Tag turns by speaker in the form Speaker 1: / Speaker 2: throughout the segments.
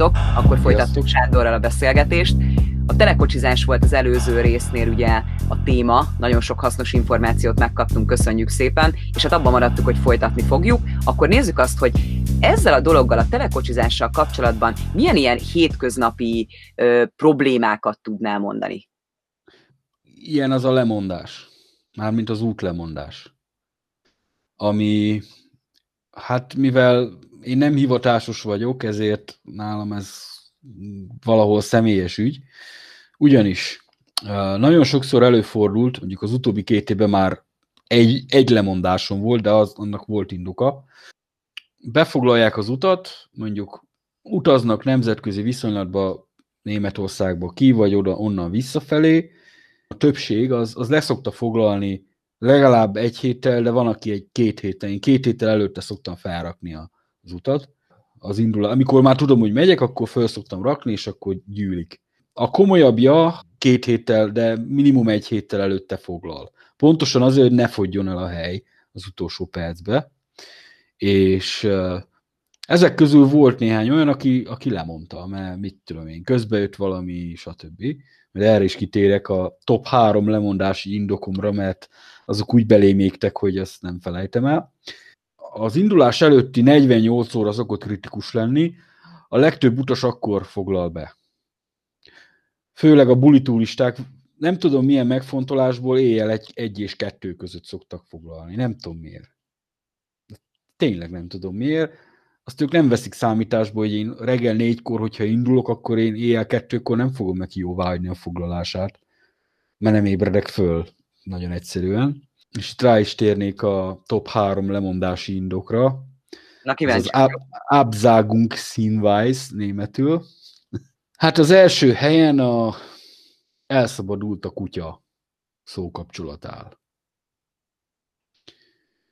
Speaker 1: Sziasztok! Akkor folytattuk Sándorral a beszélgetést. A telekocsizás volt az előző résznél ugye a téma, nagyon sok hasznos információt megkaptunk, köszönjük szépen, és hát abban maradtuk, hogy folytatni fogjuk. Akkor nézzük azt, hogy ezzel a dologgal, a telekocsizással kapcsolatban milyen ilyen hétköznapi ö, problémákat tudnál mondani?
Speaker 2: Ilyen az a lemondás, mármint az útlemondás, ami, hát mivel én nem hivatásos vagyok, ezért nálam ez valahol személyes ügy. Ugyanis nagyon sokszor előfordult, mondjuk az utóbbi két évben már egy, egy lemondásom volt, de az, annak volt indoka. Befoglalják az utat, mondjuk utaznak nemzetközi viszonylatba Németországba ki, vagy oda onnan visszafelé. A többség az, az leszokta foglalni legalább egy héttel, de van, aki egy két héttel. Én két héttel előtte szoktam felrakni a, az utat, az indul. Amikor már tudom, hogy megyek, akkor föl szoktam rakni, és akkor gyűlik. A komolyabbja két héttel, de minimum egy héttel előtte foglal. Pontosan azért, hogy ne fogjon el a hely az utolsó percbe. És ezek közül volt néhány olyan, aki, aki lemondta, mert mit tudom én, közbejött valami, stb. Mert erre is kitérek a top három lemondási indokomra, mert azok úgy belémégtek, hogy ezt nem felejtem el az indulás előtti 48 óra szokott kritikus lenni, a legtöbb utas akkor foglal be. Főleg a bulituristák, nem tudom milyen megfontolásból éjjel egy, egy és kettő között szoktak foglalni. Nem tudom miért. Tényleg nem tudom miért. Azt ők nem veszik számításba, hogy én reggel négykor, hogyha indulok, akkor én éjjel kettőkor nem fogom neki jóváhagyni a foglalását, mert nem ébredek föl. Nagyon egyszerűen és itt rá is térnék a top három lemondási indokra.
Speaker 1: Na kíváncsi.
Speaker 2: Az Ab Absagung Sinweis németül. Hát az első helyen a elszabadult a kutya szókapcsolat áll.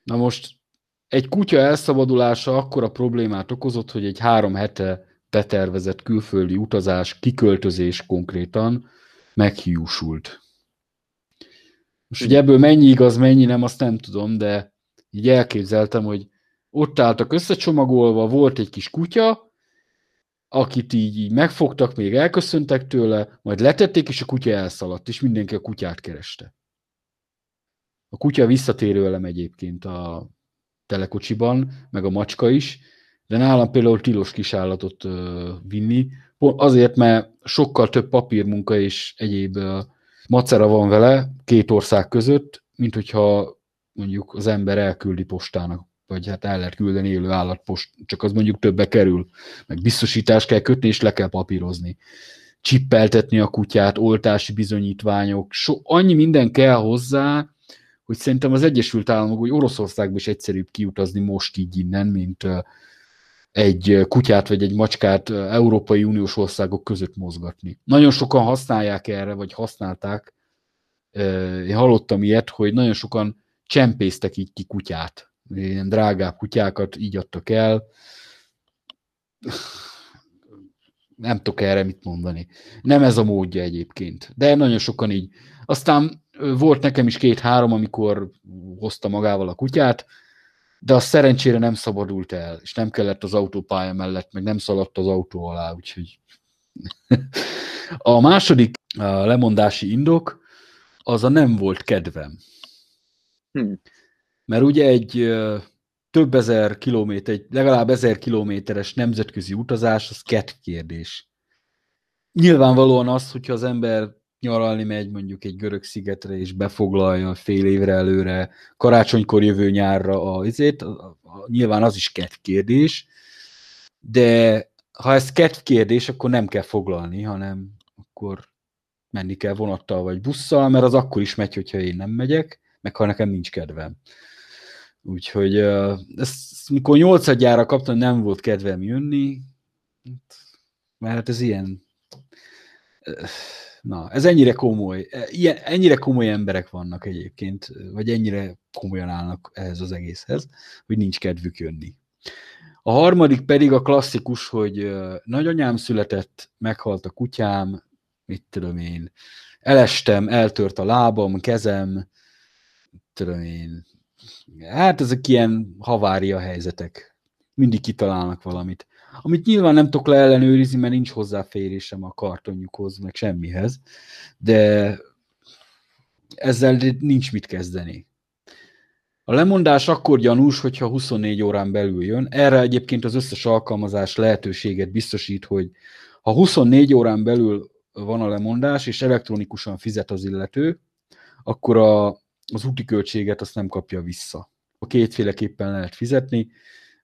Speaker 2: Na most egy kutya elszabadulása akkora problémát okozott, hogy egy három hete betervezett külföldi utazás, kiköltözés konkrétan meghiúsult. Most, hogy ebből mennyi igaz, mennyi nem, azt nem tudom, de így elképzeltem, hogy ott álltak összecsomagolva, volt egy kis kutya, akit így, így megfogtak, még elköszöntek tőle, majd letették, és a kutya elszaladt, és mindenki a kutyát kereste. A kutya visszatérő elem egyébként a telekocsiban, meg a macska is, de nálam például tilos kisállatot vinni, azért, mert sokkal több papírmunka és egyéb macera van vele két ország között, mint hogyha mondjuk az ember elküldi postának, vagy hát el lehet küldeni élő állatpost, csak az mondjuk többe kerül, meg biztosítást kell kötni, és le kell papírozni. Csippeltetni a kutyát, oltási bizonyítványok, so, annyi minden kell hozzá, hogy szerintem az Egyesült Államok, hogy Oroszországban is egyszerűbb kiutazni most így innen, mint egy kutyát vagy egy macskát Európai Uniós országok között mozgatni. Nagyon sokan használják erre, vagy használták. Én hallottam ilyet, hogy nagyon sokan csempésztek így ki kutyát. Ilyen drágább kutyákat így adtak el. Nem tudok erre mit mondani. Nem ez a módja egyébként. De nagyon sokan így. Aztán volt nekem is két-három, amikor hozta magával a kutyát, de az szerencsére nem szabadult el, és nem kellett az autópálya mellett, meg nem szaladt az autó alá, úgyhogy a második a lemondási indok az a nem volt kedvem. Hmm. Mert ugye egy több ezer kilométer, egy legalább ezer kilométeres nemzetközi utazás, az kedv kérdés. Nyilvánvalóan az, hogyha az ember nyaralni megy mondjuk egy görög szigetre, és befoglalja fél évre előre, karácsonykor jövő nyárra a izét, nyilván az is kedv kérdés, de ha ez kedv kérdés, akkor nem kell foglalni, hanem akkor menni kell vonattal vagy busszal, mert az akkor is megy, hogyha én nem megyek, meg ha nekem nincs kedvem. Úgyhogy ezt, mikor nyolcadjára kaptam, nem volt kedvem jönni, mert hát ez ilyen Na, ez ennyire komoly. E, ilyen, ennyire komoly emberek vannak egyébként, vagy ennyire komolyan állnak ehhez az egészhez, hogy nincs kedvük jönni. A harmadik pedig a klasszikus, hogy nagyanyám született, meghalt a kutyám, mit tudom én, elestem, eltört a lábam, kezem, tudom én. Hát ezek ilyen havária helyzetek. Mindig kitalálnak valamit. Amit nyilván nem tudok leellenőrizni, mert nincs hozzáférésem a kartonjukhoz, meg semmihez, de ezzel nincs mit kezdeni. A lemondás akkor gyanús, hogyha 24 órán belül jön. Erre egyébként az összes alkalmazás lehetőséget biztosít, hogy ha 24 órán belül van a lemondás, és elektronikusan fizet az illető, akkor a, az úti költséget azt nem kapja vissza. A kétféleképpen lehet fizetni,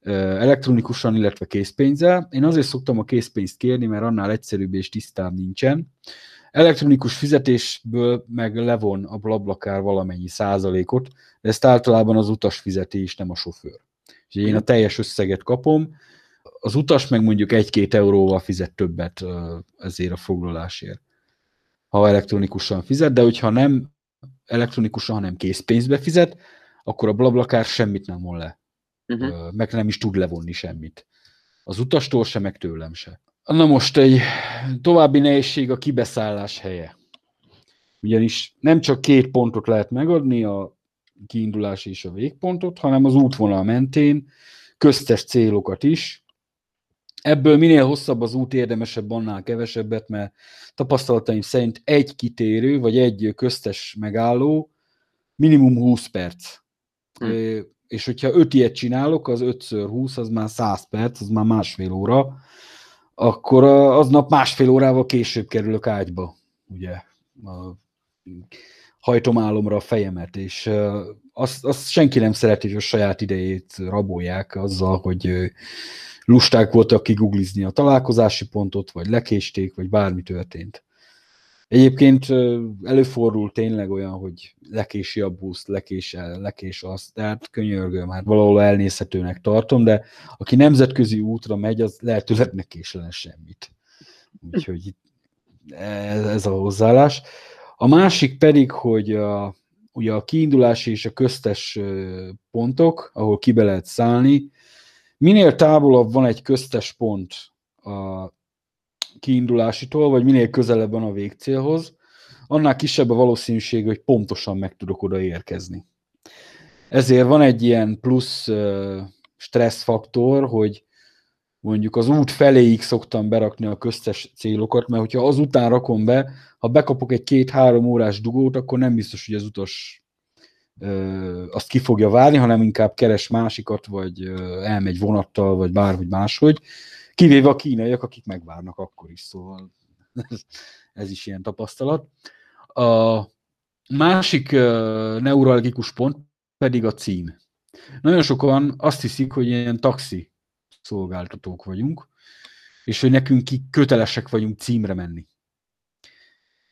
Speaker 2: elektronikusan, illetve készpénzzel. Én azért szoktam a készpénzt kérni, mert annál egyszerűbb és tisztább nincsen. Elektronikus fizetésből meg levon a blablakár valamennyi százalékot, de ezt általában az utas fizeti, és nem a sofőr. És én a teljes összeget kapom, az utas meg mondjuk egy-két euróval fizet többet ezért a foglalásért, ha elektronikusan fizet, de hogyha nem elektronikusan, hanem készpénzbe fizet, akkor a blablakár semmit nem von le. Uh-huh. Meg nem is tud levonni semmit. Az utastól se, meg tőlem se. Na most egy további nehézség a kibeszállás helye. Ugyanis nem csak két pontot lehet megadni, a kiindulás és a végpontot, hanem az útvonal mentén köztes célokat is. Ebből minél hosszabb az út, érdemesebb annál kevesebbet, mert tapasztalataim szerint egy kitérő, vagy egy köztes megálló minimum 20 perc. Hm. És hogyha öt ilyet csinálok, az 5x20, az már 100 perc, az már másfél óra akkor aznap másfél órával később kerülök ágyba, ugye, a, hajtom álomra a fejemet, és azt, azt senki nem szereti, hogy a saját idejét rabolják azzal, hogy lusták voltak kiguglizni a találkozási pontot, vagy lekésték, vagy bármi történt. Egyébként előfordul tényleg olyan, hogy lekési a buszt, lekés, lekés azt, tehát könyörgöm, hát valahol elnézhetőnek tartom, de aki nemzetközi útra megy, az lehetőleg ne késlen semmit. Úgyhogy ez, ez a hozzáállás. A másik pedig, hogy a, ugye a kiindulási és a köztes pontok, ahol kibe lehet szállni, minél távolabb van egy köztes pont a kiindulásitól, vagy minél közelebb van a végcélhoz, annál kisebb a valószínűség, hogy pontosan meg tudok oda érkezni. Ezért van egy ilyen plusz stresszfaktor, hogy mondjuk az út feléig szoktam berakni a köztes célokat, mert hogyha azután rakom be, ha bekapok egy két-három órás dugót, akkor nem biztos, hogy az utas ö, azt ki fogja várni, hanem inkább keres másikat, vagy ö, elmegy vonattal, vagy bárhogy máshogy. Kivéve a kínaiak, akik megvárnak akkor is, szóval ez, is ilyen tapasztalat. A másik neuralgikus pont pedig a cím. Nagyon sokan azt hiszik, hogy ilyen taxi szolgáltatók vagyunk, és hogy nekünk ki kötelesek vagyunk címre menni.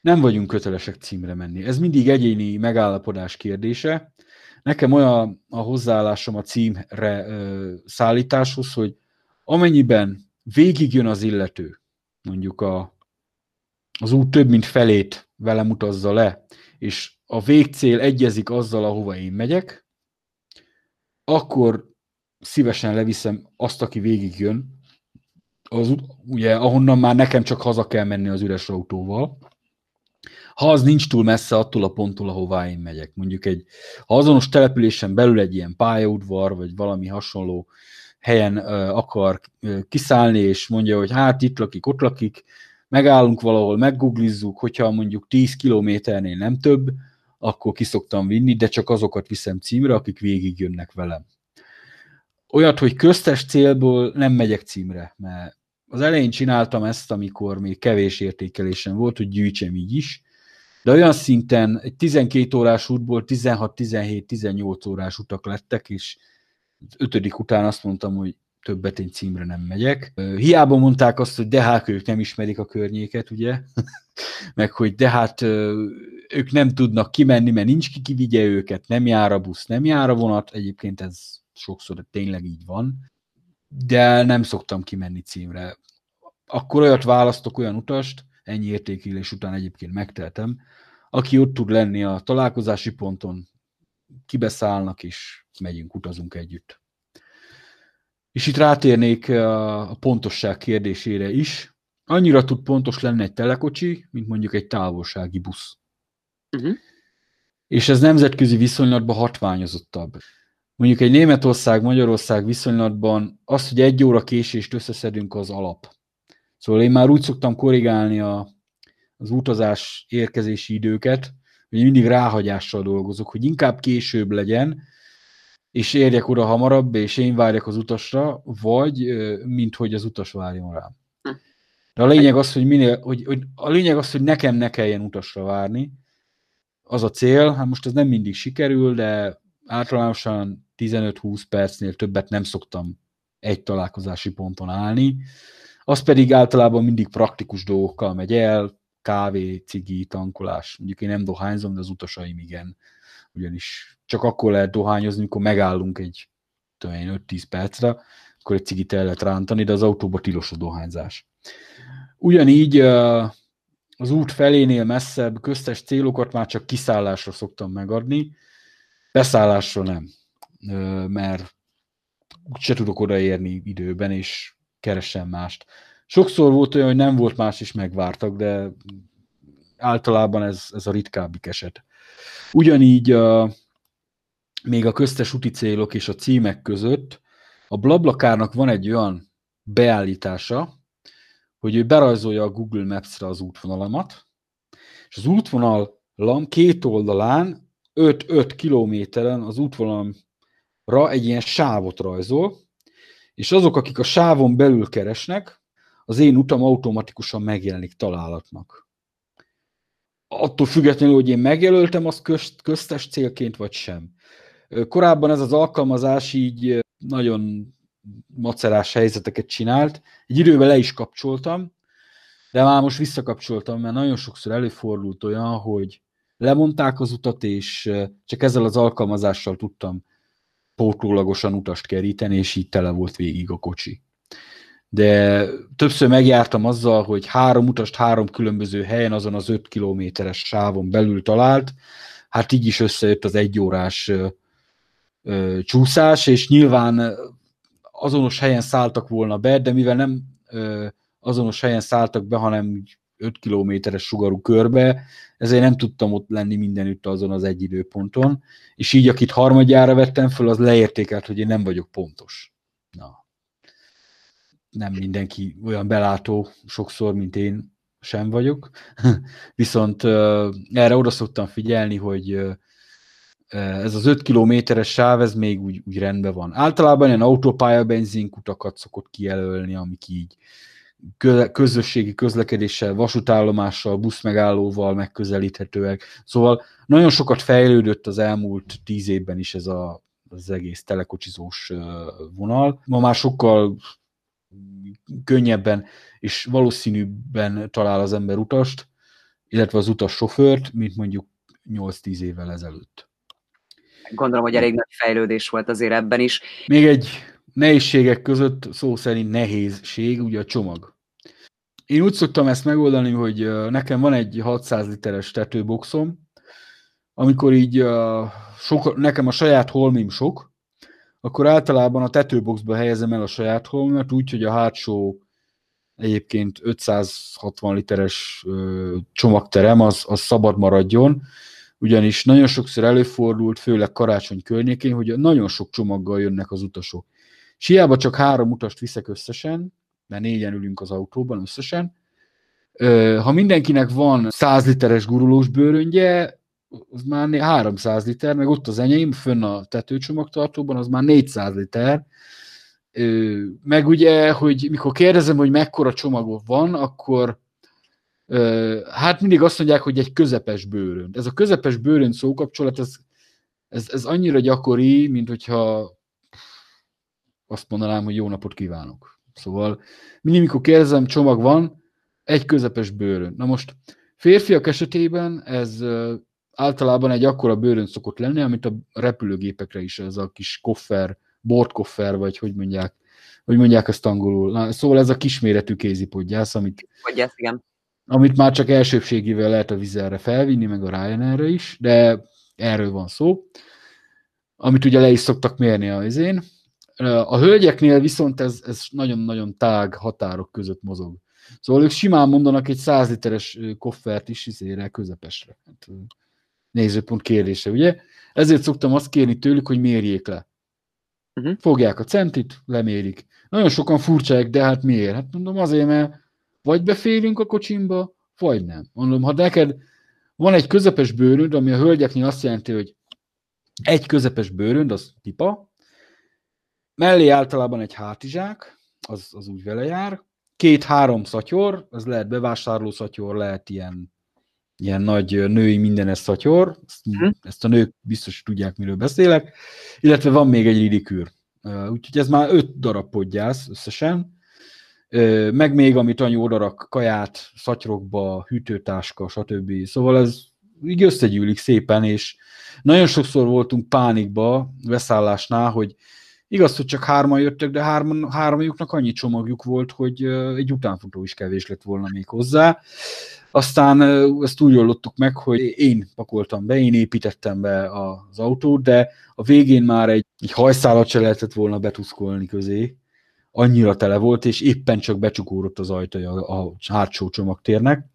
Speaker 2: Nem vagyunk kötelesek címre menni. Ez mindig egyéni megállapodás kérdése. Nekem olyan a hozzáállásom a címre ö, szállításhoz, hogy amennyiben végigjön az illető, mondjuk a, az út több mint felét velem utazza le, és a végcél egyezik azzal, ahova én megyek, akkor szívesen leviszem azt, aki végigjön, az, ugye, ahonnan már nekem csak haza kell menni az üres autóval, ha az nincs túl messze attól a ponttól, ahová én megyek. Mondjuk egy, ha azonos településen belül egy ilyen pályaudvar, vagy valami hasonló helyen akar kiszállni, és mondja, hogy hát itt lakik, ott lakik, megállunk valahol, meggooglizzuk, hogyha mondjuk 10 kilométernél nem több, akkor kiszoktam vinni, de csak azokat viszem címre, akik végig jönnek velem. Olyat, hogy köztes célból nem megyek címre, mert az elején csináltam ezt, amikor még kevés értékelésem volt, hogy gyűjtsem így is, de olyan szinten egy 12 órás útból 16-17-18 órás utak lettek, és ötödik után azt mondtam, hogy többet én címre nem megyek. Hiába mondták azt, hogy de hát ők nem ismerik a környéket, ugye? Meg hogy de hát ők nem tudnak kimenni, mert nincs ki kivigye őket, nem jár a busz, nem jár a vonat. Egyébként ez sokszor tényleg így van. De nem szoktam kimenni címre. Akkor olyat választok, olyan utast, ennyi értékelés után egyébként megteltem, aki ott tud lenni a találkozási ponton, kibeszállnak, és megyünk, utazunk együtt. És itt rátérnék a pontosság kérdésére is. Annyira tud pontos lenni egy telekocsi, mint mondjuk egy távolsági busz. Uh-huh. És ez nemzetközi viszonylatban hatványozottabb. mondjuk egy Németország-Magyarország viszonylatban az, hogy egy óra késést összeszedünk, az alap. Szóval én már úgy szoktam korrigálni a, az utazás érkezési időket, hogy mindig ráhagyással dolgozok, hogy inkább később legyen, és érjek oda hamarabb, és én várjak az utasra, vagy mint hogy az utas várjon rám. De a lényeg az, hogy, minél, hogy, hogy a lényeg az, hogy nekem ne kelljen utasra várni. Az a cél, hát most ez nem mindig sikerül, de általánosan 15-20 percnél többet nem szoktam egy találkozási ponton állni. Az pedig általában mindig praktikus dolgokkal megy el, kávé, cigi, tankolás. Mondjuk én nem dohányzom, de az utasaim igen. Ugyanis csak akkor lehet dohányozni, amikor megállunk egy 5-10 percre, akkor egy cigit el lehet rántani, de az autóba tilos a dohányzás. Ugyanígy az út felénél messzebb köztes célokat már csak kiszállásra szoktam megadni, beszállásra nem, mert se tudok odaérni időben, és keresem mást. Sokszor volt olyan, hogy nem volt más is megvártak, de általában ez, ez a ritkábbik eset. Ugyanígy a, még a köztes úti célok és a címek között a Blablakárnak van egy olyan beállítása, hogy ő berajzolja a Google Maps-re az útvonalamat, és az útvonalam két oldalán 5-5 kilométeren az útvonalamra egy ilyen sávot rajzol, és azok, akik a sávon belül keresnek, az én utam automatikusan megjelenik találatnak. Attól függetlenül, hogy én megjelöltem azt közt, köztes célként, vagy sem. Korábban ez az alkalmazás így nagyon macerás helyzeteket csinált. Egy időben le is kapcsoltam, de már most visszakapcsoltam, mert nagyon sokszor előfordult olyan, hogy lemondták az utat, és csak ezzel az alkalmazással tudtam pótlólagosan utast keríteni, és így tele volt végig a kocsi. De többször megjártam azzal, hogy három utast három különböző helyen, azon az öt kilométeres sávon belül talált, hát így is összejött az egyórás csúszás, és nyilván azonos helyen szálltak volna be, de mivel nem azonos helyen szálltak be, hanem 5 kilométeres sugarú körbe, ezért nem tudtam ott lenni mindenütt azon az egy időponton, és így akit harmadjára vettem föl, az leértékelt, hogy én nem vagyok pontos. Na. Nem mindenki olyan belátó sokszor, mint én sem vagyok, viszont erre oda szoktam figyelni, hogy ez az 5 kilométeres sáv, ez még úgy, úgy rendben van. Általában ilyen autópálya benzinkutakat szokott kijelölni, amik így közösségi közlekedéssel, vasútállomással, buszmegállóval megközelíthetőek. Szóval nagyon sokat fejlődött az elmúlt tíz évben is ez a, az egész telekocsizós vonal. Ma már sokkal könnyebben és valószínűbben talál az ember utast, illetve az utas sofőrt, mint mondjuk 8-10 évvel ezelőtt.
Speaker 1: Gondolom, hogy elég nagy fejlődés volt azért ebben is.
Speaker 2: Még egy nehézségek között szó szerint nehézség, ugye a csomag. Én úgy szoktam ezt megoldani, hogy nekem van egy 600 literes tetőboxom, amikor így sok, nekem a saját holmim sok, akkor általában a tetőboxba helyezem el a saját holmimat, úgy, hogy a hátsó egyébként 560 literes csomagterem az, az szabad maradjon, ugyanis nagyon sokszor előfordult, főleg karácsony környékén, hogy nagyon sok csomaggal jönnek az utasok. És hiába csak három utast viszek összesen, mert négyen ülünk az autóban összesen, ha mindenkinek van 100 literes gurulós bőröngye, az már 300 liter, meg ott az enyém, fönn a tetőcsomagtartóban, az már 400 liter. Meg ugye, hogy mikor kérdezem, hogy mekkora csomagok van, akkor hát mindig azt mondják, hogy egy közepes bőrön. Ez a közepes bőrön szókapcsolat, ez, ez, ez annyira gyakori, mint hogyha azt mondanám, hogy jó napot kívánok. Szóval mindig, mikor kérdezem, csomag van, egy közepes bőrön. Na most férfiak esetében ez általában egy akkora bőrön szokott lenni, amit a repülőgépekre is ez a kis koffer, bordkoffer, vagy hogy mondják, hogy mondják ezt angolul. Na, szóval ez a kisméretű kézipodgyász, amit,
Speaker 1: Podgyász, igen.
Speaker 2: amit már csak elsőbségével lehet a vizelre felvinni, meg a Ryanairre is, de erről van szó, amit ugye le is szoktak mérni a izén. A hölgyeknél viszont ez, ez nagyon-nagyon tág határok között mozog. Szóval ők simán mondanak egy 100 literes koffert is izére közepesre. Hát, nézőpont kérdése, ugye? Ezért szoktam azt kérni tőlük, hogy mérjék le. Uh-huh. Fogják a centit, lemérik. Nagyon sokan furcsák, de hát miért? Hát mondom azért, mert vagy beférünk a kocsimba, vagy nem. Mondom, ha neked van egy közepes bőrönd, ami a hölgyeknél azt jelenti, hogy egy közepes bőrönd, az tipa, mellé általában egy hátizsák, az, az úgy vele jár, két-három szatyor, az lehet bevásárló szatyor, lehet ilyen, ilyen nagy női mindenes szatyor, ezt, hm. ezt a nők biztos tudják, miről beszélek, illetve van még egy ridikűr. Úgyhogy ez már öt darab podgyász összesen, meg még, amit anyu odarak, kaját, szatyrokba, hűtőtáska, stb. Szóval ez így összegyűlik szépen, és nagyon sokszor voltunk pánikba veszállásnál, hogy igaz, hogy csak hárman jöttek, de hárman, hármajuknak annyi csomagjuk volt, hogy egy utánfutó is kevés lett volna még hozzá. Aztán ezt úgy ollottuk meg, hogy én pakoltam be, én építettem be az autót, de a végén már egy, egy hajszálat se lehetett volna betuszkolni közé, annyira tele volt, és éppen csak becsukódott az ajtaja a hátsó csomagtérnek,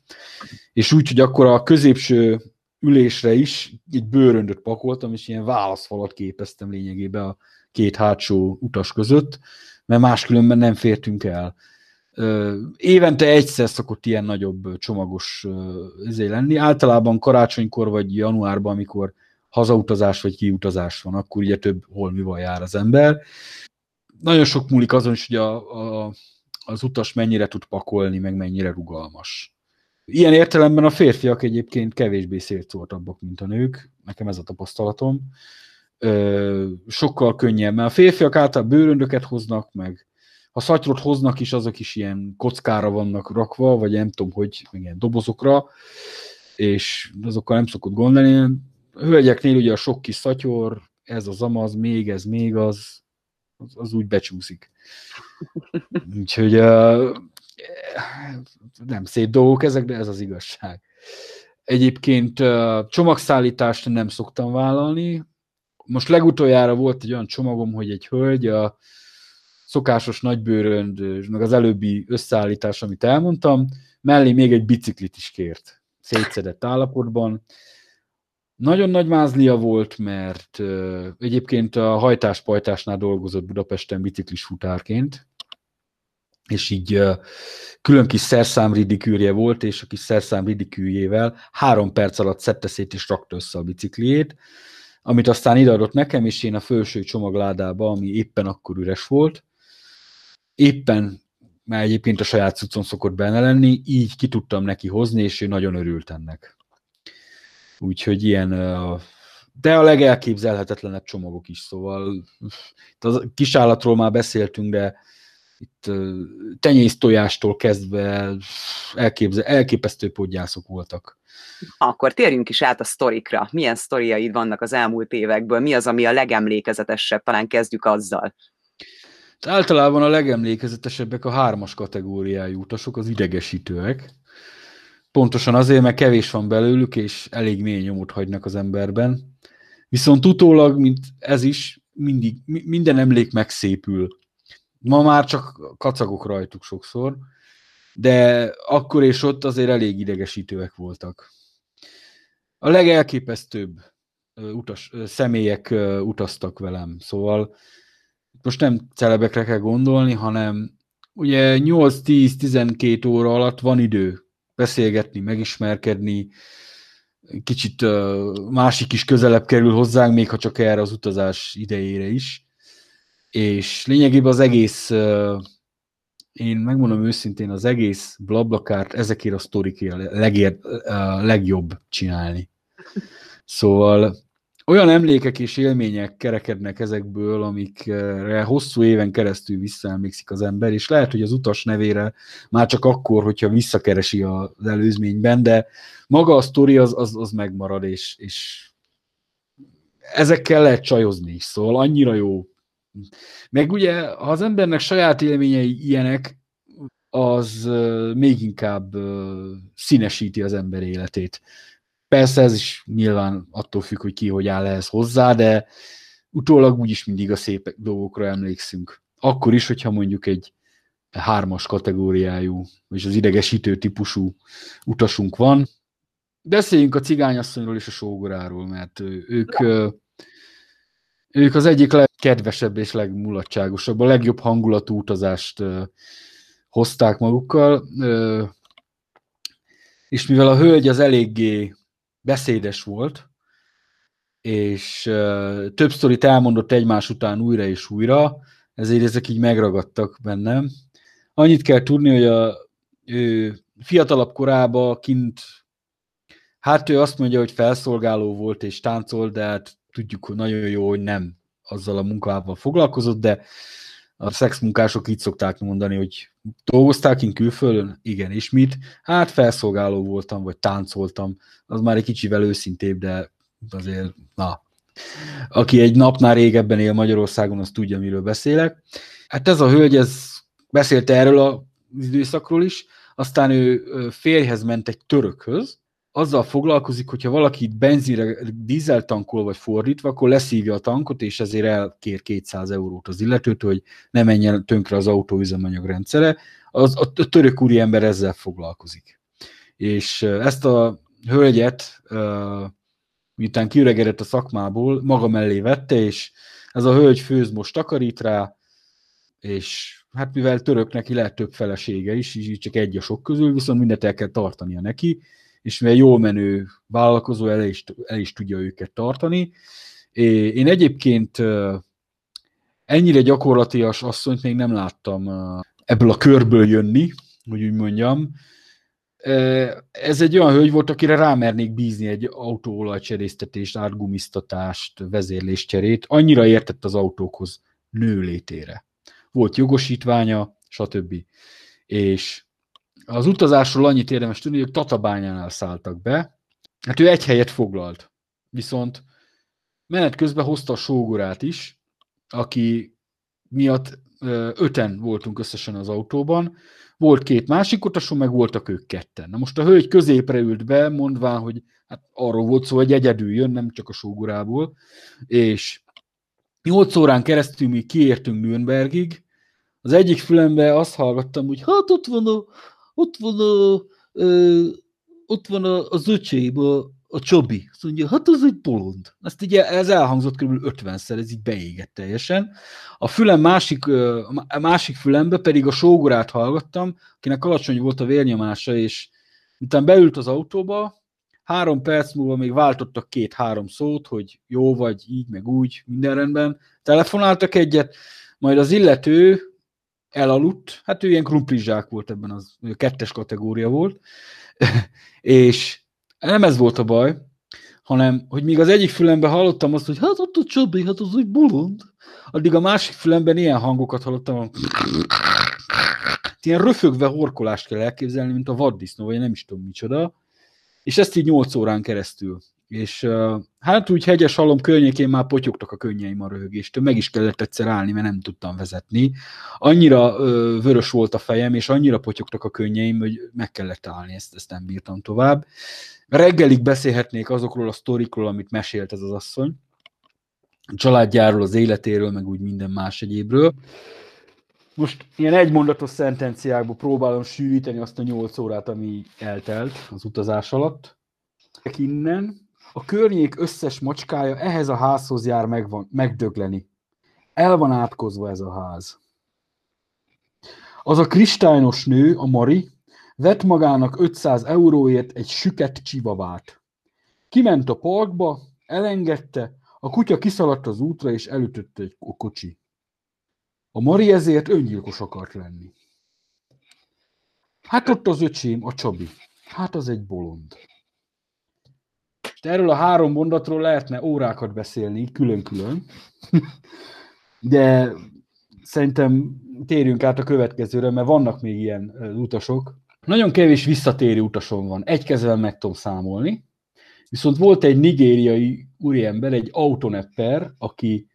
Speaker 2: és úgy, hogy akkor a középső ülésre is egy bőröndöt pakoltam, és ilyen válaszfalat képeztem lényegében a két hátsó utas között, mert máskülönben nem fértünk el. Évente egyszer szokott ilyen nagyobb csomagos ezért lenni. Általában karácsonykor vagy januárban, amikor hazautazás vagy kiutazás van, akkor ugye több holmival jár az ember nagyon sok múlik azon is, hogy a, a, az utas mennyire tud pakolni, meg mennyire rugalmas. Ilyen értelemben a férfiak egyébként kevésbé szélszóltabbak, mint a nők, nekem ez a tapasztalatom. Ö, sokkal könnyebb, mert a férfiak általában bőröndöket hoznak, meg ha szatyrot hoznak is, azok is ilyen kockára vannak rakva, vagy nem tudom, hogy ilyen dobozokra, és azokkal nem szokott gondolni. A hölgyeknél ugye a sok kis szatyor, ez az amaz, még ez, még az, az, az úgy becsúszik. Úgyhogy uh, nem szép dolgok ezek, de ez az igazság. Egyébként uh, csomagszállítást nem szoktam vállalni. Most legutoljára volt egy olyan csomagom, hogy egy hölgy a szokásos nagybőrönd, meg az előbbi összeállítás, amit elmondtam, mellé még egy biciklit is kért, szétszedett állapotban. Nagyon nagy mázlia volt, mert uh, egyébként a hajtáspajtásnál dolgozott Budapesten biciklis futárként, és így uh, külön kis szerszám ridikűrje volt, és a kis szerszám ridikűrjével három perc alatt szedte szét és rakta össze a bicikliét, amit aztán ideadott nekem, és én a felső csomagládába, ami éppen akkor üres volt, éppen, mert egyébként a saját cuccon szokott benne lenni, így ki tudtam neki hozni, és ő nagyon örült ennek. Úgyhogy ilyen, de a legelképzelhetetlenebb csomagok is, szóval itt a kisállatról már beszéltünk, de itt tenyésztojástól kezdve elképzel, elképesztő podgyászok voltak.
Speaker 1: Akkor térjünk is át a sztorikra. Milyen sztoriaid vannak az elmúlt évekből? Mi az, ami a legemlékezetesebb? Talán kezdjük azzal.
Speaker 2: Általában a legemlékezetesebbek a hármas kategóriájú utasok, az idegesítőek. Pontosan azért, mert kevés van belőlük, és elég mély nyomot hagynak az emberben. Viszont utólag, mint ez is, mindig, minden emlék megszépül. Ma már csak kacagok rajtuk sokszor, de akkor és ott azért elég idegesítőek voltak. A legelképesztőbb utas, személyek utaztak velem, szóval most nem celebekre kell gondolni, hanem ugye 8-10-12 óra alatt van idő beszélgetni, megismerkedni, kicsit másik is közelebb kerül hozzánk, még ha csak erre az utazás idejére is. És lényegében az egész, én megmondom őszintén, az egész blablakárt ezekért a sztorikért legér, legjobb csinálni. Szóval olyan emlékek és élmények kerekednek ezekből, amikre hosszú éven keresztül visszaemlékszik az ember, és lehet, hogy az utas nevére már csak akkor, hogyha visszakeresi az előzményben, de maga a sztori az, az, az megmarad, és, és ezekkel lehet csajozni is, szóval annyira jó. Meg ugye, ha az embernek saját élményei ilyenek, az még inkább színesíti az ember életét. Persze ez is nyilván attól függ, hogy ki hogy áll ehhez hozzá, de utólag úgyis mindig a szép dolgokra emlékszünk. Akkor is, hogyha mondjuk egy hármas kategóriájú, és az idegesítő típusú utasunk van. Beszéljünk a cigányasszonyról és a sógoráról, mert ők Ők az egyik legkedvesebb és legmulatságosabb, a legjobb hangulatú utazást hozták magukkal, és mivel a hölgy az eléggé beszédes volt, és több sztorit elmondott egymás után újra és újra, ezért ezek így megragadtak bennem. Annyit kell tudni, hogy a ő fiatalabb korában kint, hát ő azt mondja, hogy felszolgáló volt és táncol, de hát tudjuk hogy nagyon jó, hogy nem azzal a munkával foglalkozott, de a szexmunkások így szokták mondani, hogy dolgozták én külföldön? Igen, és mit? Hát felszolgáló voltam, vagy táncoltam. Az már egy kicsivel őszintébb, de azért, na. Aki egy napnál régebben él Magyarországon, az tudja, miről beszélek. Hát ez a hölgy, ez beszélte erről az időszakról is, aztán ő férjhez ment egy törökhöz, azzal foglalkozik, hogyha valaki benzinre dízel tankol, vagy fordítva, akkor leszívja a tankot, és ezért elkér 200 eurót az illetőt, hogy ne menjen tönkre az autó üzemanyag Az, a török úri ember ezzel foglalkozik. És ezt a hölgyet, miután kiüregedett a szakmából, maga mellé vette, és ez a hölgy főz most takarít rá, és hát mivel török lehet több felesége is, így csak egy a sok közül, viszont mindent el kell tartania neki, és mivel jól menő vállalkozó, el is, el is tudja őket tartani. Én egyébként ennyire gyakorlatias asszonyt még nem láttam ebből a körből jönni, hogy úgy mondjam. Ez egy olyan hölgy volt, akire rámernék bízni egy autóolajcserésztetést, átgumisztatást, vezérléscserét. Annyira értett az autókhoz nőlétére. Volt jogosítványa, stb. És az utazásról annyit érdemes tudni, hogy Tatabányánál szálltak be. Hát ő egy helyet foglalt. Viszont menet közben hozta a sógorát is, aki miatt öten voltunk összesen az autóban. Volt két másik utasú, meg voltak ők ketten. Na most a hölgy középre ült be, mondván, hogy hát arról volt szó, hogy egyedül jön, nem csak a sógorából, és nyolc órán keresztül mi kiértünk Nürnbergig, az egyik fülembe azt hallgattam, hogy hát ott van a, ott van a, ö, ott van a, az öcsém, a, a Csobi. Azt mondja, hát az egy bolond. Ezt ugye ez elhangzott kb. 50-szer, ez így beégett teljesen. A fülem másik, a másik fülembe pedig a sógorát hallgattam, akinek alacsony volt a vérnyomása, és miután beült az autóba, három perc múlva még váltottak két-három szót, hogy jó vagy, így, meg úgy, minden rendben. Telefonáltak egyet, majd az illető elaludt, hát ő ilyen krumplizsák volt ebben, az ő kettes kategória volt, és nem ez volt a baj, hanem, hogy míg az egyik fülemben hallottam azt, hogy hát ott a Csabi, hát az egy bolond, addig a másik fülemben ilyen hangokat hallottam, ilyen röfögve horkolást kell elképzelni, mint a vaddisznó, vagy nem is tudom micsoda, és ezt így 8 órán keresztül és hát úgy hegyes halom környékén már potyogtak a könnyeim a röhögéstől, meg is kellett egyszer állni, mert nem tudtam vezetni. Annyira uh, vörös volt a fejem, és annyira potyogtak a könnyeim, hogy meg kellett állni, ezt, ezt nem bírtam tovább. Reggelig beszélhetnék azokról a sztorikról, amit mesélt ez az asszony, a családjáról, az életéről, meg úgy minden más egyébről. Most ilyen egymondatos szentenciákból próbálom sűríteni azt a nyolc órát, ami eltelt az utazás alatt. Innen, a környék összes macskája ehhez a házhoz jár megvan, megdögleni. El van átkozva ez a ház. Az a kristályos nő, a Mari, vett magának 500 euróért egy süket csivavát. Kiment a parkba, elengedte, a kutya kiszaladt az útra, és elütötte egy kocsi. A Mari ezért öngyilkos akart lenni. Hát ott az öcsém, a Csabi. Hát az egy bolond. És erről a három mondatról lehetne órákat beszélni, külön-külön, de szerintem térjünk át a következőre, mert vannak még ilyen utasok. Nagyon kevés visszatérő utasom van, egy kezvel meg tudom számolni, viszont volt egy nigériai úriember, egy autonepper, aki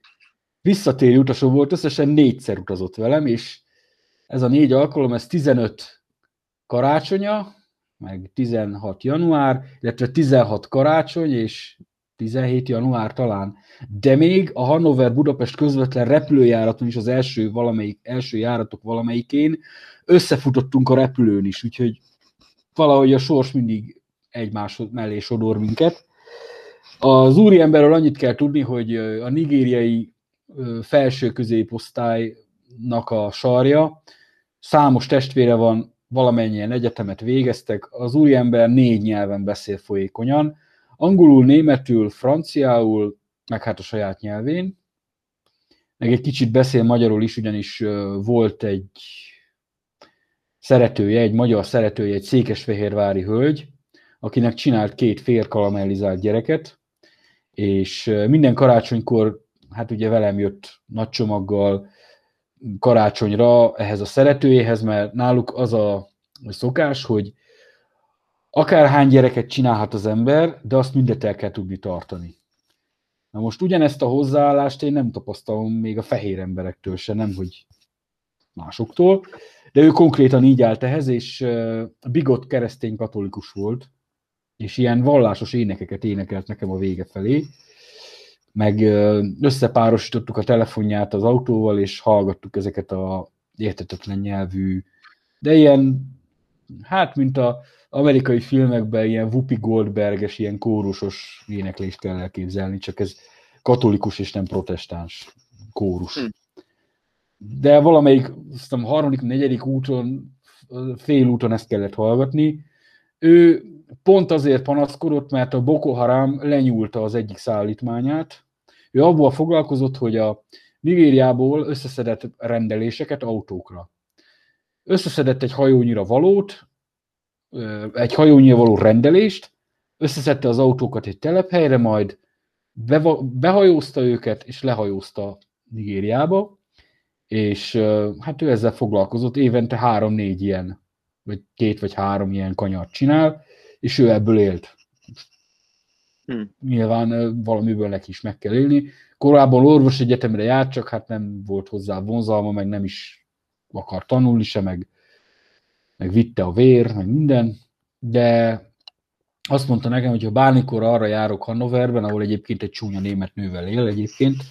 Speaker 2: visszatérő utasom volt, összesen négyszer utazott velem, és ez a négy alkalom, ez 15 karácsonya, meg 16 január, illetve 16 karácsony és 17 január talán, de még a Hannover-Budapest közvetlen repülőjáraton is az első, valamelyik, első járatok valamelyikén összefutottunk a repülőn is, úgyhogy valahogy a sors mindig egymás mellé sodor minket. Az úriemberről annyit kell tudni, hogy a nigériai felső középosztálynak a sarja, számos testvére van, valamennyien egyetemet végeztek, az úriember négy nyelven beszél folyékonyan, angolul, németül, franciául, meg hát a saját nyelvén, meg egy kicsit beszél magyarul is, ugyanis volt egy szeretője, egy magyar szeretője, egy székesfehérvári hölgy, akinek csinált két félkaramellizált gyereket, és minden karácsonykor, hát ugye velem jött nagy csomaggal karácsonyra ehhez a szeretőjéhez, mert náluk az a szokás, hogy akárhány gyereket csinálhat az ember, de azt mindet el kell tudni tartani. Na most ugyanezt a hozzáállást én nem tapasztalom még a fehér emberektől se, nem hogy másoktól, de ő konkrétan így állt ehhez, és bigott keresztény katolikus volt, és ilyen vallásos énekeket énekelt nekem a vége felé, meg összepárosítottuk a telefonját az autóval, és hallgattuk ezeket a értetetlen nyelvű, de ilyen, hát mint a amerikai filmekben ilyen Whoopi Goldberges, ilyen kórusos éneklést kell elképzelni, csak ez katolikus és nem protestáns kórus. Hm. De valamelyik, aztán harmadik, negyedik úton, fél úton ezt kellett hallgatni. Ő pont azért panaszkodott, mert a Boko Haram lenyúlta az egyik szállítmányát. Ő abból foglalkozott, hogy a Nigériából összeszedett rendeléseket autókra. Összeszedett egy hajónyira valót, egy hajónyira való rendelést, összeszedte az autókat egy telephelyre, majd behajózta őket, és lehajózta Nigériába, és hát ő ezzel foglalkozott, évente három-négy ilyen, vagy két vagy három ilyen kanyart csinál, és ő ebből élt. Hmm. Nyilván valamiből neki is meg kell élni. Korábban orvos egyetemre járt, csak hát nem volt hozzá vonzalma, meg nem is akar tanulni se, meg, meg vitte a vér, meg minden, de azt mondta nekem, hogy ha bármikor arra járok Hannoverben, ahol egyébként egy csúnya német nővel él egyébként,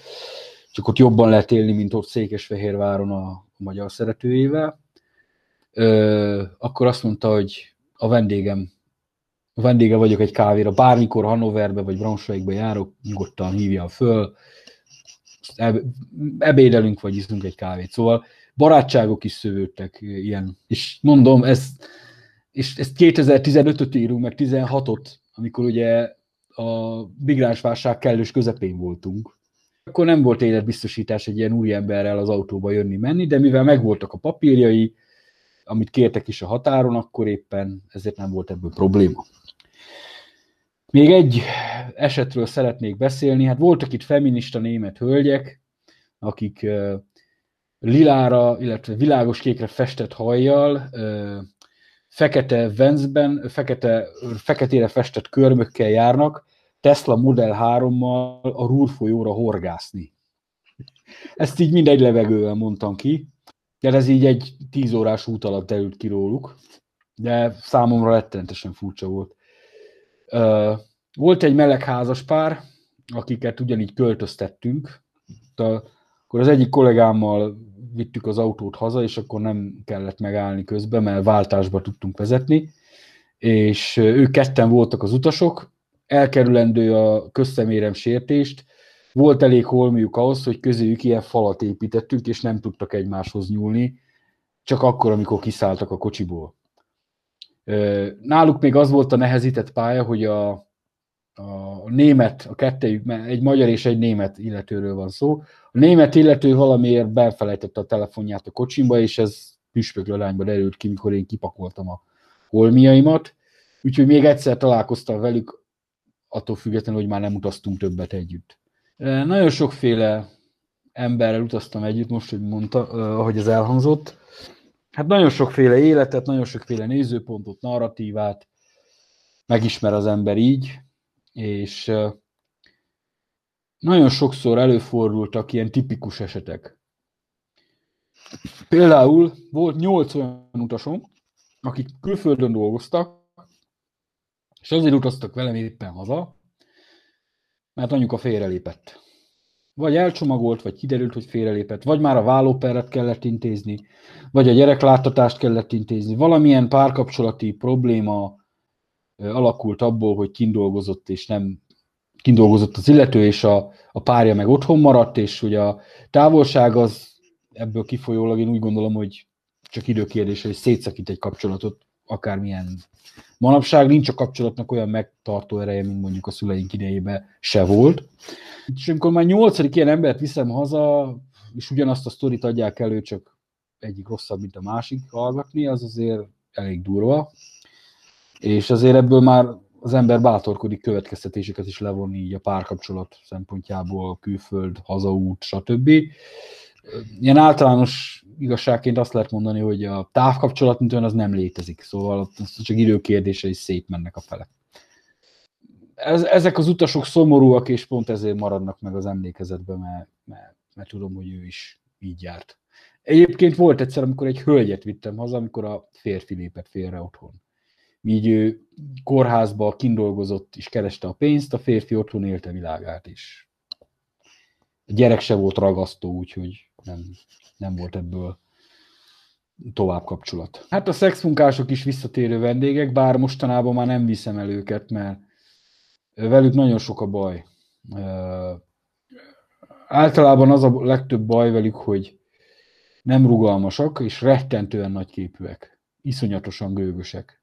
Speaker 2: csak ott jobban lehet élni, mint ott Székesfehérváron a, a magyar szeretőjével, ö, akkor azt mondta, hogy a vendégem vendége vagyok egy kávéra, bármikor Hannoverbe vagy Braunschweigbe járok, nyugodtan hívja föl, ebédelünk, vagy iszunk egy kávét. Szóval barátságok is szövődtek ilyen. És mondom, ez, és ezt 2015-öt írunk, meg 16-ot, amikor ugye a migránsválság kellős közepén voltunk. Akkor nem volt életbiztosítás egy ilyen úri emberrel az autóba jönni-menni, de mivel megvoltak a papírjai, amit kértek is a határon, akkor éppen ezért nem volt ebből probléma. Még egy esetről szeretnék beszélni. Hát voltak itt feminista német hölgyek, akik lilára, illetve világos kékre festett hajjal, fekete venzben, fekete, feketére festett körmökkel járnak, Tesla Model 3-mal a Rúr folyóra horgászni. Ezt így mindegy levegővel mondtam ki, de ez így egy tíz órás út alatt derült ki róluk, de számomra rettenetesen furcsa volt. Volt egy melegházas pár, akiket ugyanígy költöztettünk. Akkor az egyik kollégámmal vittük az autót haza, és akkor nem kellett megállni közben, mert váltásba tudtunk vezetni, és ők ketten voltak az utasok, elkerülendő a közszemérem sértést, volt elég holmiuk ahhoz, hogy közéjük ilyen falat építettünk, és nem tudtak egymáshoz nyúlni, csak akkor, amikor kiszálltak a kocsiból. Náluk még az volt a nehezített pálya, hogy a, a német, a kettejük, egy magyar és egy német illetőről van szó. A német illető valamiért befelejtette a telefonját a kocsimba, és ez püspöklölányba derült ki, mikor én kipakoltam a holmiaimat. Úgyhogy még egyszer találkoztam velük, attól függetlenül, hogy már nem utaztunk többet együtt. Nagyon sokféle emberrel utaztam együtt, most, hogy mondta, ahogy ez elhangzott. Hát nagyon sokféle életet, nagyon sokféle nézőpontot, narratívát megismer az ember így, és nagyon sokszor előfordultak ilyen tipikus esetek. Például volt nyolc olyan utasom, akik külföldön dolgoztak, és azért utaztak velem éppen haza, mert anyuka félrelépett. Vagy elcsomagolt, vagy kiderült, hogy félrelépett, vagy már a vállóperret kellett intézni, vagy a gyerekláttatást kellett intézni. Valamilyen párkapcsolati probléma alakult abból, hogy kindolgozott és nem kindolgozott az illető, és a, a párja meg otthon maradt, és ugye a távolság az ebből kifolyólag én úgy gondolom, hogy csak időkérdés, hogy szétszakít egy kapcsolatot, akármilyen manapság nincs a kapcsolatnak olyan megtartó ereje, mint mondjuk a szüleink idejében se volt. És amikor már nyolcadik ilyen embert viszem haza, és ugyanazt a sztorit adják elő, csak egyik rosszabb, mint a másik hallgatni, az azért elég durva. És azért ebből már az ember bátorkodik következtetéseket is levonni így a párkapcsolat szempontjából, külföld, hazaút, stb. Ilyen általános igazságként azt lehet mondani, hogy a távkapcsolat, mint olyan, az nem létezik. Szóval csak időkérdése is szétmennek a fele. Ez, ezek az utasok szomorúak, és pont ezért maradnak meg az emlékezetben, mert, mert, mert tudom, hogy ő is így járt. Egyébként volt egyszer, amikor egy hölgyet vittem haza, amikor a férfi lépett félre otthon. Míg ő kórházba kindolgozott és kereste a pénzt, a férfi otthon élte világát is. A gyerek se volt ragasztó, úgyhogy nem, nem volt ebből tovább kapcsolat. Hát a szexmunkások is visszatérő vendégek, bár mostanában már nem viszem el őket, mert velük nagyon sok a baj. Általában az a legtöbb baj velük, hogy nem rugalmasak, és rettentően nagyképűek. Iszonyatosan gőgösek.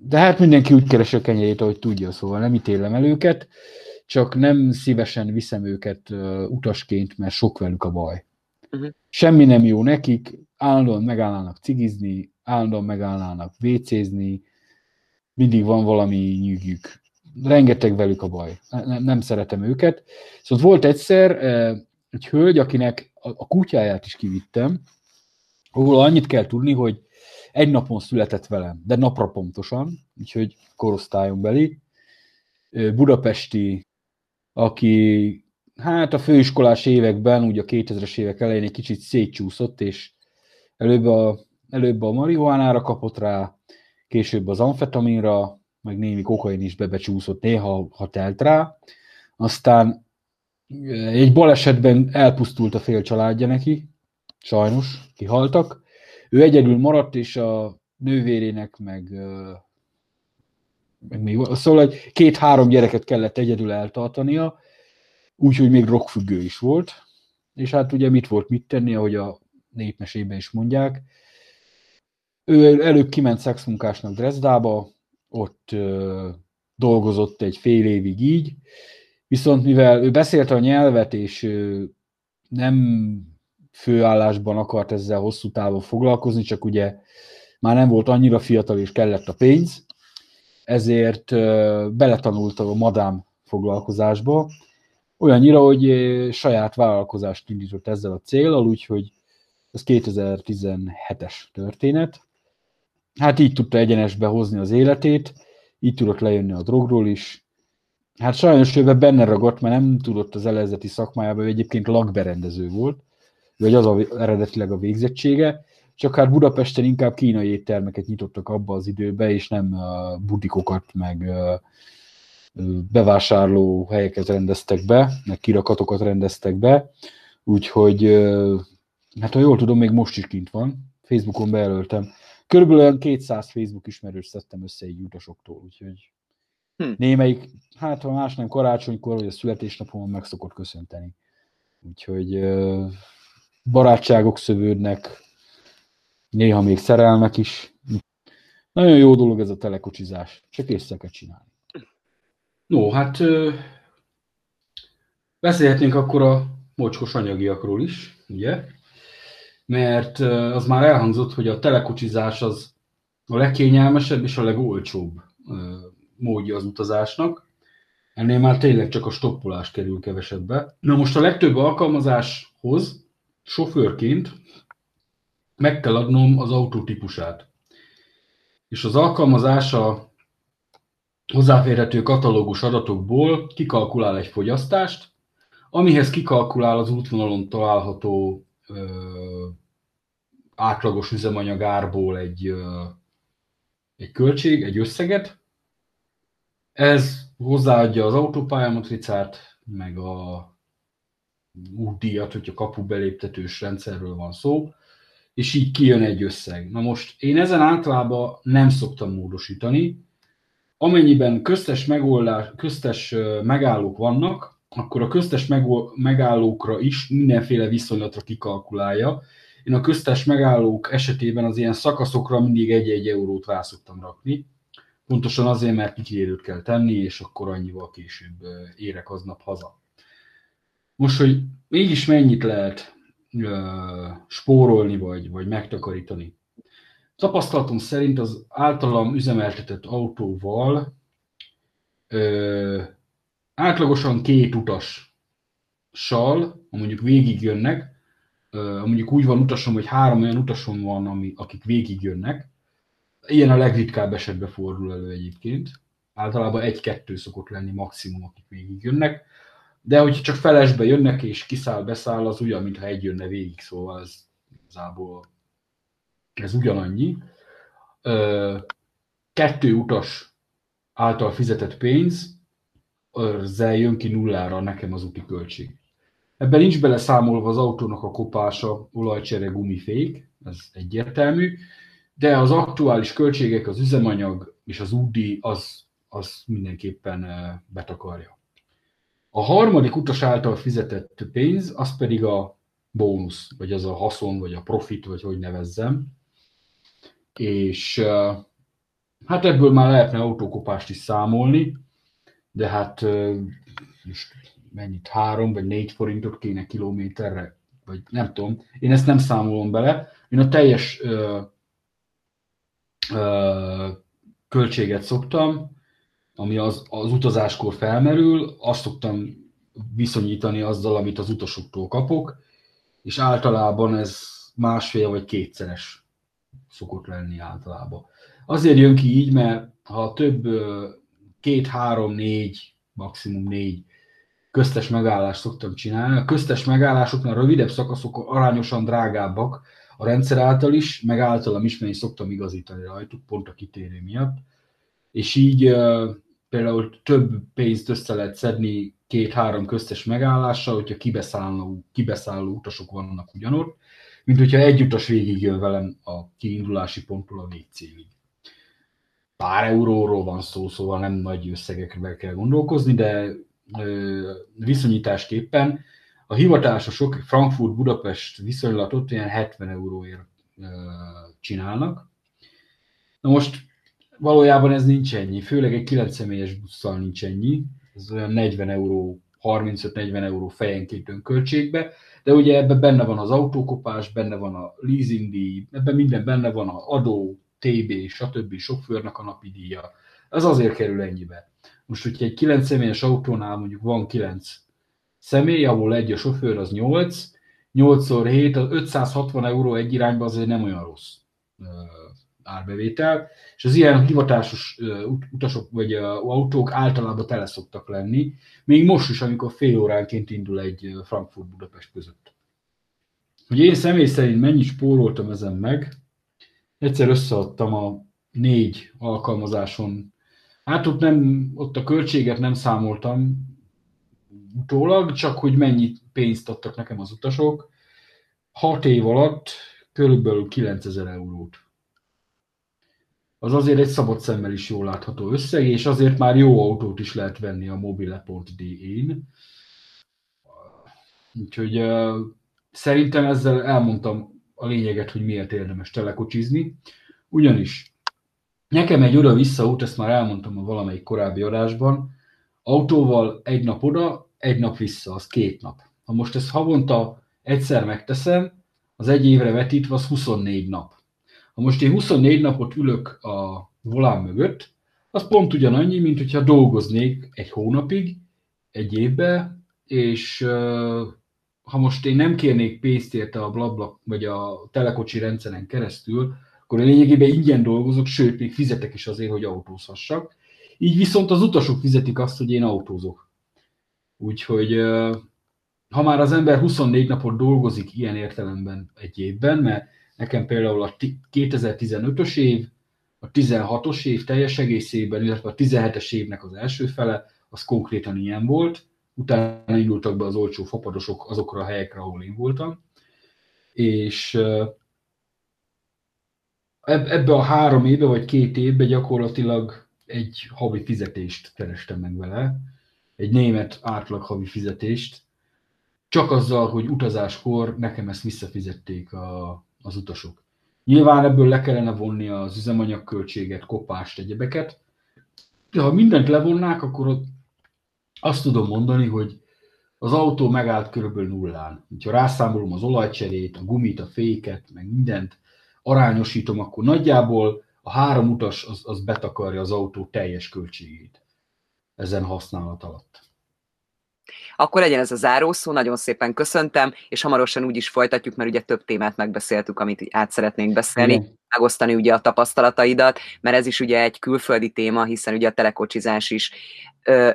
Speaker 2: De hát mindenki úgy keresi a kenyerét, ahogy tudja, szóval nem ítélem el őket, csak nem szívesen viszem őket utasként, mert sok velük a baj. Uh-huh. Semmi nem jó nekik, állandóan megállnának cigizni, állandóan megállnának vécézni, mindig van valami nyűgjük. Rengeteg velük a baj. Nem, nem szeretem őket. Szóval volt egyszer egy hölgy, akinek a kutyáját is kivittem, ahol annyit kell tudni, hogy egy napon született velem, de napra pontosan, úgyhogy korosztályon beli. Budapesti, aki hát a főiskolás években, ugye a 2000-es évek elején egy kicsit szétcsúszott, és előbb a, előbb a marihuánára kapott rá, később az amfetaminra, meg némi kokain is bebecsúszott néha, ha telt rá. Aztán egy balesetben elpusztult a fél családja neki, sajnos, kihaltak. Ő egyedül maradt, és a nővérének meg, meg még, szóval két-három gyereket kellett egyedül eltartania, úgyhogy még rockfüggő is volt, és hát ugye mit volt mit tenni, ahogy a népmesében is mondják. Ő előbb kiment szexmunkásnak Dresdába, ott ö, dolgozott egy fél évig így, viszont mivel ő beszélte a nyelvet, és ö, nem főállásban akart ezzel hosszú távon foglalkozni, csak ugye már nem volt annyira fiatal, és kellett a pénz, ezért ö, beletanult a madám foglalkozásba, olyannyira, hogy saját vállalkozást indított ezzel a célral, úgyhogy ez 2017-es történet. Hát így tudta egyenesbe hozni az életét, így tudott lejönni a drogról is. Hát sajnos ő benne ragadt, mert nem tudott az elezeti szakmájában, ő egyébként lakberendező volt, vagy az a, eredetileg a végzettsége, csak hát Budapesten inkább kínai éttermeket nyitottak abba az időbe, és nem uh, budikokat, meg uh, bevásárló helyeket rendeztek be, meg kirakatokat rendeztek be, úgyhogy hát ha jól tudom, még most is kint van. Facebookon bejelöltem. Körülbelül olyan 200 Facebook ismerős szedtem össze egy utasoktól, úgyhogy hm. némelyik, hát ha más nem karácsonykor, vagy a születésnapon meg szokott köszönteni. Úgyhogy barátságok szövődnek, néha még szerelmek is. Nagyon jó dolog ez a telekocsizás, csak észre kell csinálni. No, hát beszélhetnénk akkor a mocskos anyagiakról is, ugye? Mert az már elhangzott, hogy a telekocsizás az a legkényelmesebb és a legolcsóbb módja az utazásnak. Ennél már tényleg csak a stoppolás kerül kevesebbe. Na most a legtöbb alkalmazáshoz sofőrként meg kell adnom az autó típusát. És az alkalmazása hozzáférhető katalógus adatokból kikalkulál egy fogyasztást, amihez kikalkulál az útvonalon található ö, átlagos üzemanyagárból egy, ö, egy költség, egy összeget. Ez hozzáadja az autópályamatricát, meg a útdíjat, hogyha kapu beléptetős rendszerről van szó, és így kijön egy összeg. Na most én ezen általában nem szoktam módosítani, amennyiben köztes, megoldás, köztes megállók vannak, akkor a köztes megállókra is mindenféle viszonylatra kikalkulálja. Én a köztes megállók esetében az ilyen szakaszokra mindig egy-egy eurót rá szoktam rakni. Pontosan azért, mert kikérőt kell tenni, és akkor annyival később érek aznap haza. Most, hogy mégis mennyit lehet spórolni, vagy, vagy megtakarítani. Tapasztalatom szerint az általam üzemeltetett autóval ö, átlagosan két utas sal, mondjuk végigjönnek, ö, mondjuk úgy van utasom, hogy három olyan utasom van, ami, akik végigjönnek. Ilyen a legritkább esetben fordul elő egyébként. Általában egy-kettő szokott lenni maximum, akik végigjönnek. De hogyha csak felesbe jönnek és kiszáll, beszáll, az ugyan, mintha egy jönne végig, szóval ez igazából ez ugyanannyi. Kettő utas által fizetett pénz, ezzel jön ki nullára nekem az úti költség. Ebben nincs beleszámolva az autónak a kopása, olajcsere, gumifék, ez egyértelmű, de az aktuális költségek, az üzemanyag és az údi, az, az mindenképpen betakarja. A harmadik utas által fizetett pénz, az pedig a bónusz, vagy az a haszon, vagy a profit, vagy hogy nevezzem. És hát ebből már lehetne autókopást is számolni, de hát most mennyit, három vagy négy forintot kéne kilométerre, vagy nem tudom, én ezt nem számolom bele. Én a teljes ö, ö, költséget szoktam, ami az, az utazáskor felmerül, azt szoktam viszonyítani azzal, amit az utasoktól kapok, és általában ez másfél vagy kétszeres szokott lenni általában. Azért jön ki így, mert ha több két, három, négy, maximum négy köztes megállást szoktam csinálni, a köztes megállásoknál rövidebb szakaszok arányosan drágábbak a rendszer által is, meg általam is, mert szoktam igazítani rajtuk, pont a kitérő miatt. És így például több pénzt össze lehet szedni két-három köztes megállással, hogyha kibeszálló, kibeszálló utasok vannak ugyanott, mint hogyha egy utas végigjön velem a kiindulási ponttól a végcélig. Pár euróról van szó, szóval nem nagy összegekre kell gondolkozni, de ö, viszonyításképpen a hivatásosok Frankfurt-Budapest viszonylatot ilyen 70 euróért ö, csinálnak. Na most valójában ez nincs ennyi, főleg egy 9 személyes busszal nincs ennyi, ez olyan 40 euró, 35-40 euró fejenként önköltségbe, de ugye ebben benne van az autókopás, benne van a leasingdíj, ebben minden benne van a adó, TB, stb. sofőrnek a napi díja. Ez azért kerül ennyibe. Most, hogyha egy 9 személyes autónál mondjuk van 9 személy, ahol egy a sofőr, az 8, 8 x 7, az 560 euró egy irányba azért nem olyan rossz árbevétel, és az ilyen hivatásos utasok vagy autók általában tele szoktak lenni, még most is, amikor fél óránként indul egy Frankfurt-Budapest között. Hogy én személy szerint mennyit spóroltam ezen meg, egyszer összeadtam a négy alkalmazáson. Hát ott, nem, ott a költséget nem számoltam utólag, csak hogy mennyi pénzt adtak nekem az utasok. Hat év alatt körülbelül 9000 eurót az azért egy szabad szemmel is jól látható összeg, és azért már jó autót is lehet venni a mobile.de-n. Úgyhogy uh, szerintem ezzel elmondtam a lényeget, hogy miért érdemes telekocsizni. Ugyanis nekem egy oda-vissza út, ezt már elmondtam a valamelyik korábbi adásban, autóval egy nap oda, egy nap vissza, az két nap. Ha most ezt havonta egyszer megteszem, az egy évre vetítve az 24 nap. Most én 24 napot ülök a volán mögött, az pont ugyanannyi, mint hogyha dolgoznék egy hónapig, egy évbe, és ha most én nem kérnék pénzt érte a blabla, vagy a telekocsi rendszeren keresztül, akkor én lényegében ingyen dolgozok, sőt, még fizetek is azért, hogy autózhassak. Így viszont az utasok fizetik azt, hogy én autózok. Úgyhogy ha már az ember 24 napot dolgozik ilyen értelemben egy évben, mert Nekem például a 2015-ös év, a 16-os év teljes egészében, illetve a 17-es évnek az első fele, az konkrétan ilyen volt. Utána indultak be az olcsó fapadosok azokra a helyekre, ahol én voltam. És ebbe a három évbe vagy két évbe gyakorlatilag egy havi fizetést kerestem meg vele, egy német átlag havi fizetést, csak azzal, hogy utazáskor nekem ezt visszafizették a, az utasok. Nyilván ebből le kellene vonni az üzemanyagköltséget, kopást, egyebeket, de ha mindent levonnák, akkor ott azt tudom mondani, hogy az autó megállt körülbelül nullán. Ha rászámolom az olajcserét, a gumit, a féket, meg mindent, arányosítom, akkor nagyjából a három utas az, az betakarja az autó teljes költségét ezen használat alatt.
Speaker 1: Akkor legyen ez a zárószó, nagyon szépen köszöntem, és hamarosan úgy is folytatjuk, mert ugye több témát megbeszéltük, amit át szeretnénk beszélni. Igen megosztani ugye a tapasztalataidat, mert ez is ugye egy külföldi téma, hiszen ugye a telekocsizás is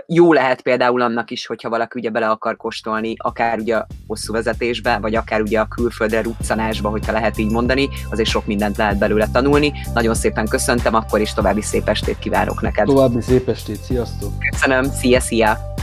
Speaker 1: jó lehet például annak is, hogyha valaki ugye bele akar kóstolni, akár ugye a hosszú vezetésbe, vagy akár ugye a külföldre ruccanásba, hogyha lehet így mondani, azért sok mindent lehet belőle tanulni. Nagyon szépen köszöntem, akkor is további szép estét kívánok neked.
Speaker 2: További szép estét, sziasztok!
Speaker 1: Köszönöm, szia, szia!